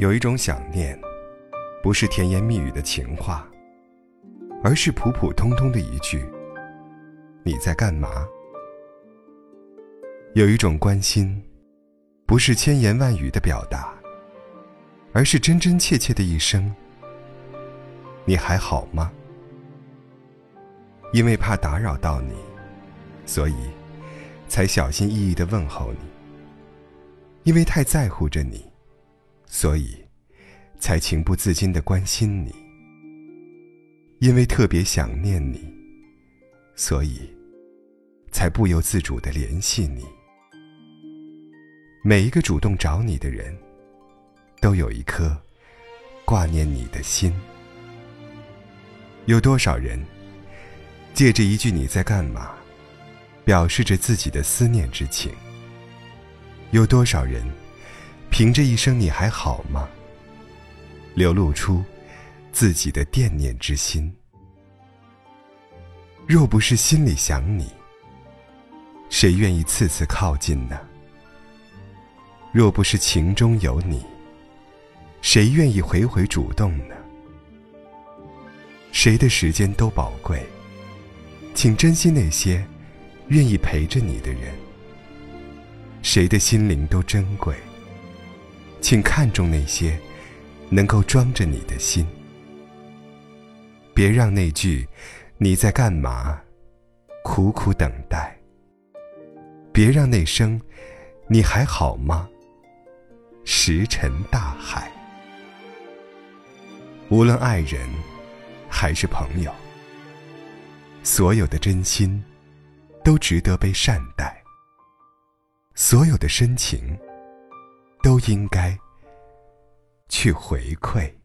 有一种想念，不是甜言蜜语的情话，而是普普通通的一句“你在干嘛”。有一种关心，不是千言万语的表达，而是真真切切的一声“你还好吗”。因为怕打扰到你，所以才小心翼翼的问候你。因为太在乎着你，所以才情不自禁的关心你；因为特别想念你，所以才不由自主的联系你。每一个主动找你的人，都有一颗挂念你的心。有多少人借着一句“你在干嘛”，表示着自己的思念之情？有多少人，凭这一声“你还好吗”，流露出自己的惦念之心？若不是心里想你，谁愿意次次靠近呢？若不是情中有你，谁愿意回回主动呢？谁的时间都宝贵，请珍惜那些愿意陪着你的人。谁的心灵都珍贵，请看重那些能够装着你的心。别让那句“你在干嘛”苦苦等待。别让那声“你还好吗”石沉大海。无论爱人还是朋友，所有的真心都值得被善待。所有的深情，都应该去回馈。